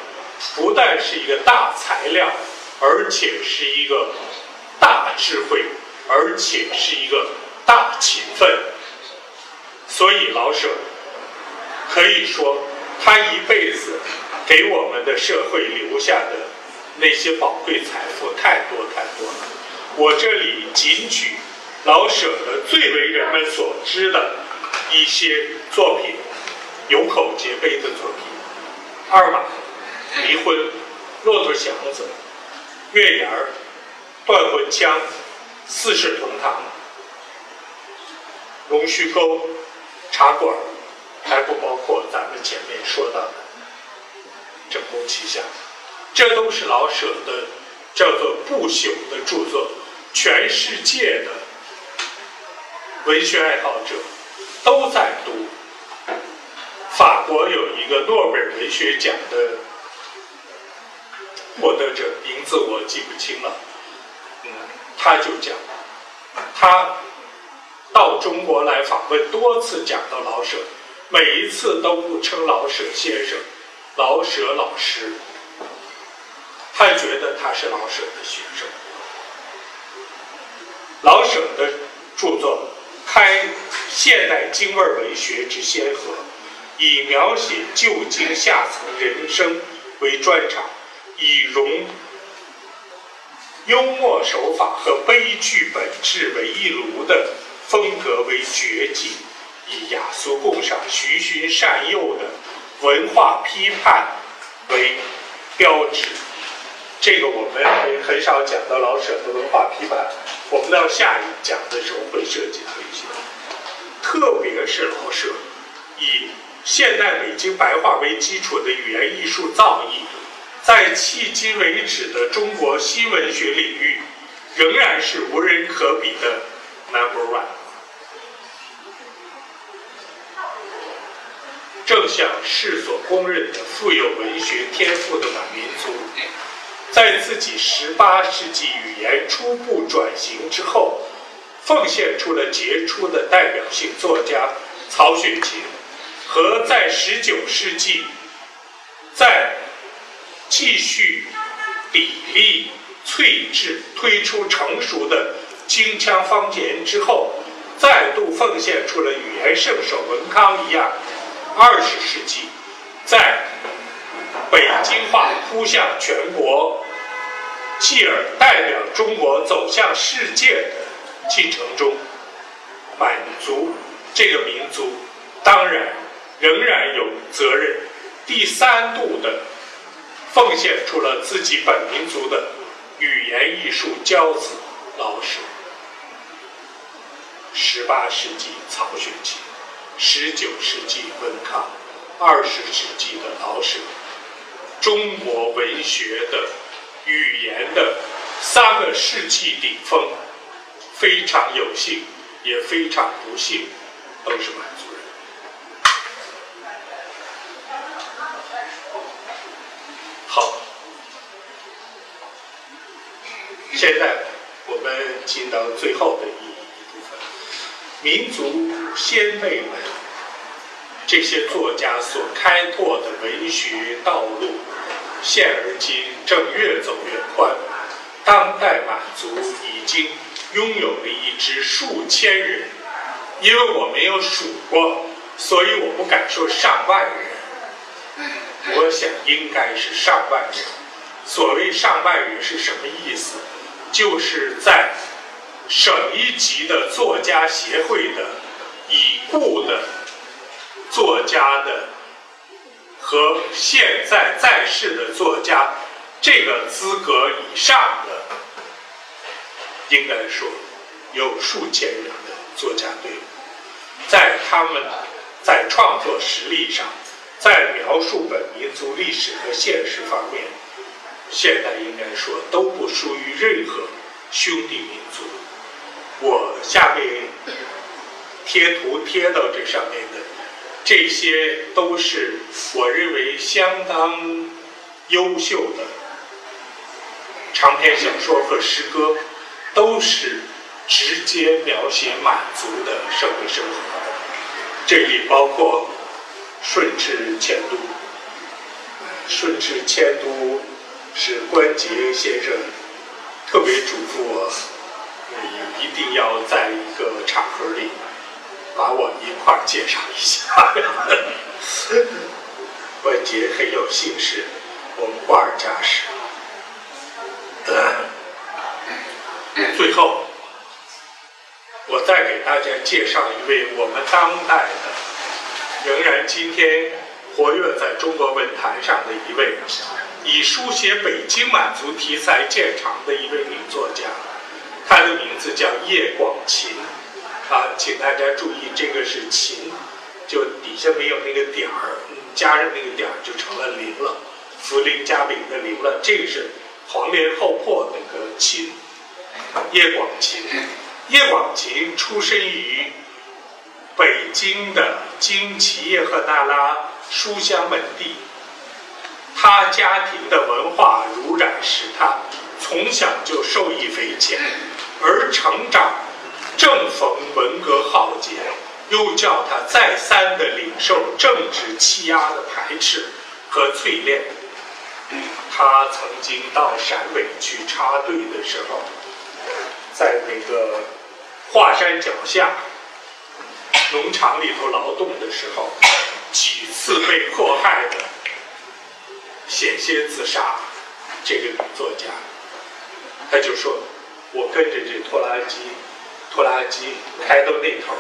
不但是一个大材料，而且是一个大智慧，而且是一个大勤奋。所以老舍可以说，他一辈子。给我们的社会留下的那些宝贵财富太多太多了。我这里仅举老舍的最为人们所知的一些作品，有口皆碑的作品：《二马》、《离婚》、《骆驼祥子》、《月牙儿》、《断魂枪》、《四世同堂》、《龙须沟》、《茶馆》，还不包括咱们前面说到的。整红旗下，这都是老舍的叫做不朽的著作，全世界的文学爱好者都在读。法国有一个诺贝尔文学奖的获得者，名字我记不清了，嗯，他就讲，他到中国来访问多次，讲到老舍，每一次都不称老舍先生。老舍老师，他觉得他是老舍的学生。老舍的著作开现代京味文学之先河，以描写旧京下层人生为专长，以融幽默手法和悲剧本质为一炉的风格为绝技，以雅俗共赏、循循善诱的。文化批判为标志，这个我们很少讲到老舍的文化批判。我们到下一讲的时候会涉及到一些，特别是老舍以现代北京白话为基础的语言艺术造诣，在迄今为止的中国新文学领域，仍然是无人可比的 number one。正像世所公认的富有文学天赋的满民族，在自己十八世纪语言初步转型之后，奉献出了杰出的代表性作家曹雪芹，和在十九世纪在继续砥砺淬制推出成熟的京腔方言之后，再度奉献出了语言圣手文康一样，二十世纪在北京话扑向全国，继而代表中国走向世界的进程中，满族这个民族当然仍然有责任，第三度的奉献出了自己本民族的语言艺术骄子老舍。十八世纪曹雪芹，十九世纪文康，二十世纪的老舍，中国文学的语言的三个世纪顶峰，非常有幸，也非常不幸，都是满族人。好，现在我们进到最后的一。民族先辈们，这些作家所开拓的文学道路，现而今正越走越宽。当代满族已经拥有了一支数千人，因为我没有数过，所以我不敢说上万人。我想应该是上万人。所谓上万人是什么意思？就是在。省一级的作家协会的已故的作家的和现在在世的作家这个资格以上的，应该说有数千人的作家队伍，在他们在创作实力上，在描述本民族历史和现实方面，现在应该说都不输于任何兄弟民族。我下面贴图贴到这上面的，这些都是我认为相当优秀的长篇小说和诗歌，都是直接描写满族的社会生活。这里包括顺治迁都，顺治迁都是关杰先生特别嘱咐我。你一定要在一个场合里把我一块儿介绍一下。关杰很有姓氏，我们瓜尔佳氏。最后，我再给大家介绍一位我们当代的，仍然今天活跃在中国文坛上的一位，以书写北京满族题材见长的一位女作家。他的名字叫叶广芩，啊，请大家注意，这个是“芩”，就底下没有那个点儿，加上那个点儿就成了“林”了，茯苓加饼的“苓”了。这个是黄连厚破那个“芩”，叶广芩。叶广芩出生于北京的京齐叶赫那拉书香门第，他家庭的文化濡染使他从小就受益匪浅。而成长正逢文革浩劫，又叫他再三的领受政治欺压的排斥和淬炼。他曾经到陕北去插队的时候，在那个华山脚下农场里头劳动的时候，几次被迫害的，险些自杀。这个女作家，他就说。我跟着这拖拉机，拖拉机开到那头，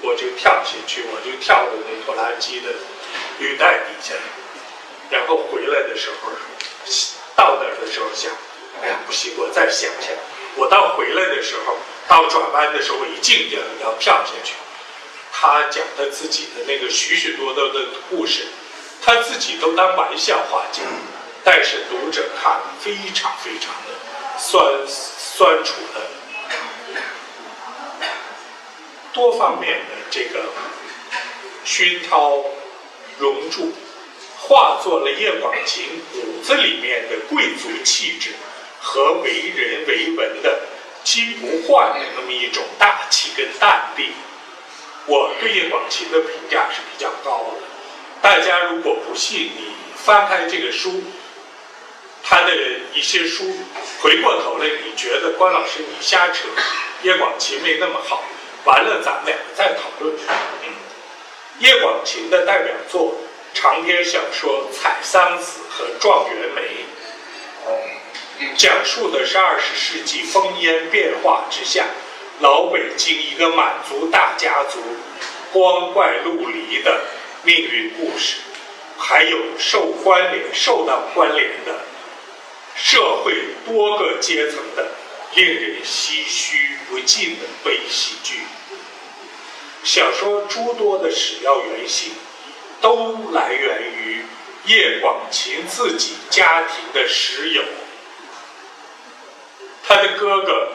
我就跳下去，我就跳到那拖拉机的履带底下，然后回来的时候，到那儿的时候想，哎呀不行，我再想想，我到回来的时候，到转弯的时候，我一静下来要跳下去。他讲他自己的那个许许多多的故事，他自己都当玩笑话讲，但是读者看非常非常的酸。酸楚的多方面的这个熏陶熔铸，化作了叶广芩骨子里面的贵族气质和为人为文的金不换的那么一种大气跟淡定。我对叶广芩的评价是比较高的。大家如果不信，你翻开这个书。他的一些书，回过头来，你觉得关老师你瞎扯，叶广芩没那么好，完了咱们两个再讨论。叶广芩的代表作长篇小说《采桑子》和《状元梅》，讲述的是二十世纪烽烟变化之下，老北京一个满族大家族光怪陆离的命运故事，还有受关联、受到关联的社会多个阶层的令人唏嘘不尽的悲喜剧。小说诸多的史料原型，都来源于叶广芩自己家庭的室友。他的哥哥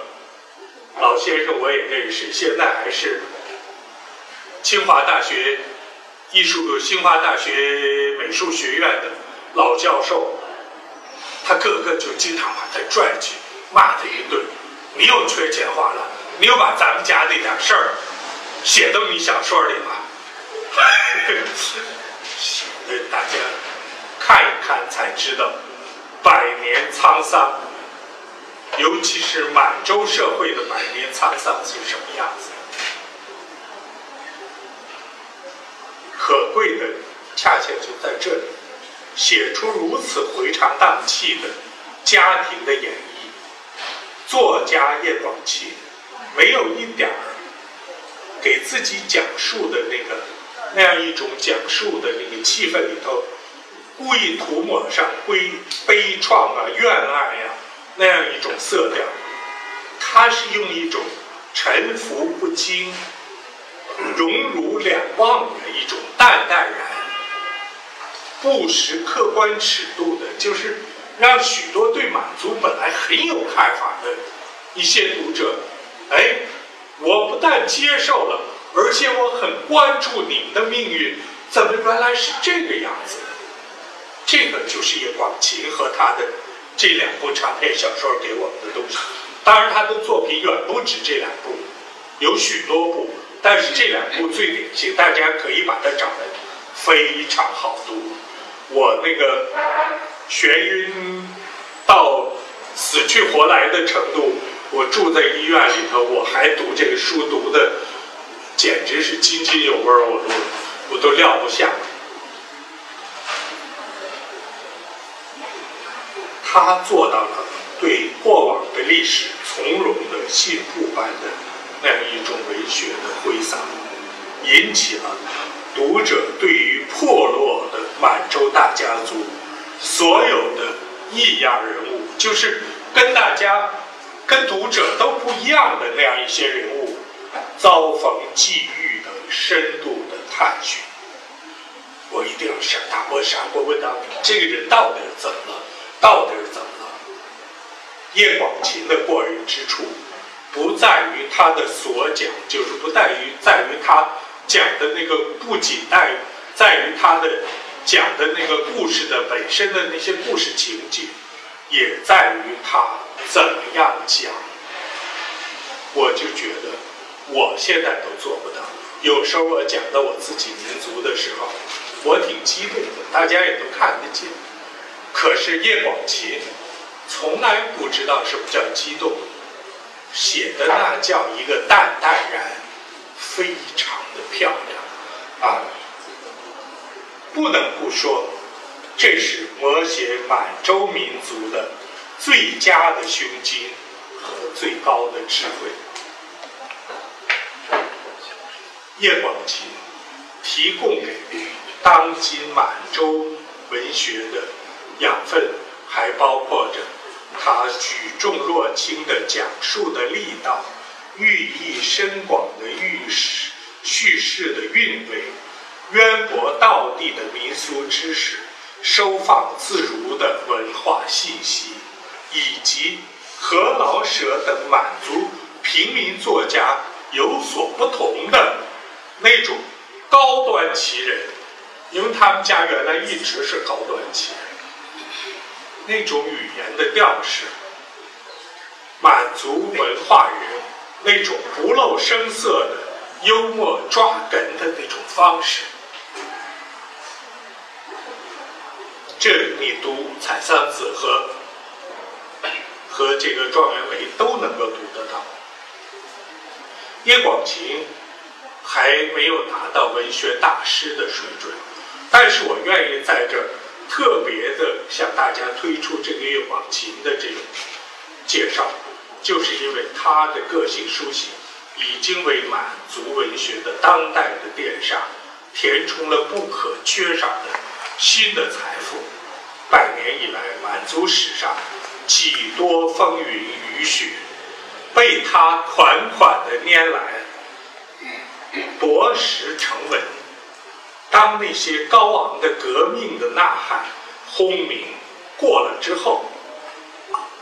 老先生我也认识，现在还是清华大学艺术、清华大学美术学院的老教授。他哥哥就经常把他拽去骂他一顿：“你又缺钱花了，你又把咱们家那点事儿。”写到你小说里了，写的大家看一看才知道，百年沧桑，尤其是满洲社会的百年沧桑是什么样子。可贵的恰恰就在这里，写出如此回肠荡气的家庭的演绎，作家叶广芩没有一点儿。给自己讲述的那个那样一种讲述的那个气氛里头，故意涂抹上悲悲怆啊、怨爱呀那样一种色调，他是用一种沉浮不惊、荣辱两忘的一种淡淡然、不识客观尺度的，就是让许多对满族本来很有看法的一些读者，哎。我不但接受了，而且我很关注你们的命运，怎么原来是这个样子？这个就是叶广芩和他的这两部长篇小说给我们的东西。当然，他的作品远不止这两部，有许多部，但是这两部最典型，大家可以把它找来，非常好读。我那个眩晕到死去活来的程度。我住在医院里头，我还读这个书，读的简直是津津有味儿，我都我都撂不下。他做到了对过往的历史从容的信步般的那样一种文学的挥洒，引起了读者对于破落的满洲大家族所有的异样人物，就是跟大家。跟读者都不一样的那样一些人物，遭逢际遇的深度的探寻，我一定要闪他，我闪过问他，这个人到底怎么了？到底怎么了？叶广芩的过人之处，不在于他的所讲，就是不在于在于他讲的那个，不仅在在于他的讲的那个故事的本身的那些故事情节，也在于他。怎么样讲？我就觉得我现在都做不到。有时候我讲到我自己民族的时候，我挺激动的，大家也都看得见。可是叶广芩从来不知道什么叫激动，写的那叫一个淡淡然，非常的漂亮啊！不能不说，这是摹写满洲民族的。最佳的胸襟和最高的智慧，叶广芩提供给当今满洲文学的养分，还包括着他举重若轻的讲述的力道，寓意深广的叙事叙事的韵味，渊博道地的民俗知识，收放自如的文化信息。以及和老舍等满族平民作家有所不同的那种高端奇人，因为他们家原来一直是高端奇人，那种语言的调式，满族文化人那种不露声色的幽默抓哏的那种方式，这你读《采桑子》和。和这个状元梅都能够读得到。叶广芩还没有达到文学大师的水准，但是我愿意在这儿特别的向大家推出这个叶广芩的这种介绍，就是因为他的个性书写已经为满族文学的当代的殿上填充了不可缺少的新的财富。百年以来，满族史上几多风云雨雪，被他款款的拈来，博识成文。当那些高昂的革命的呐喊、轰鸣过了之后，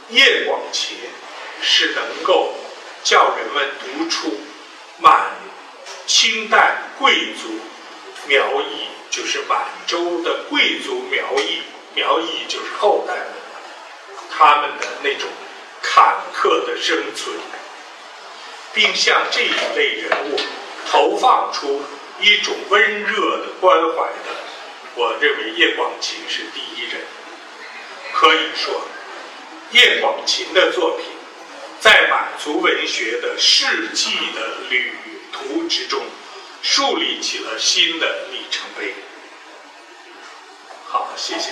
叶广袨是能够叫人们读出满清代贵族苗裔，就是满洲的贵族苗裔。苗裔就是后代们，他们的那种坎坷的生存，并向这一类人物投放出一种温热的关怀的，我认为叶广芩是第一人。可以说，叶广芩的作品在满族文学的世纪的旅途之中树立起了新的里程碑。好谢谢。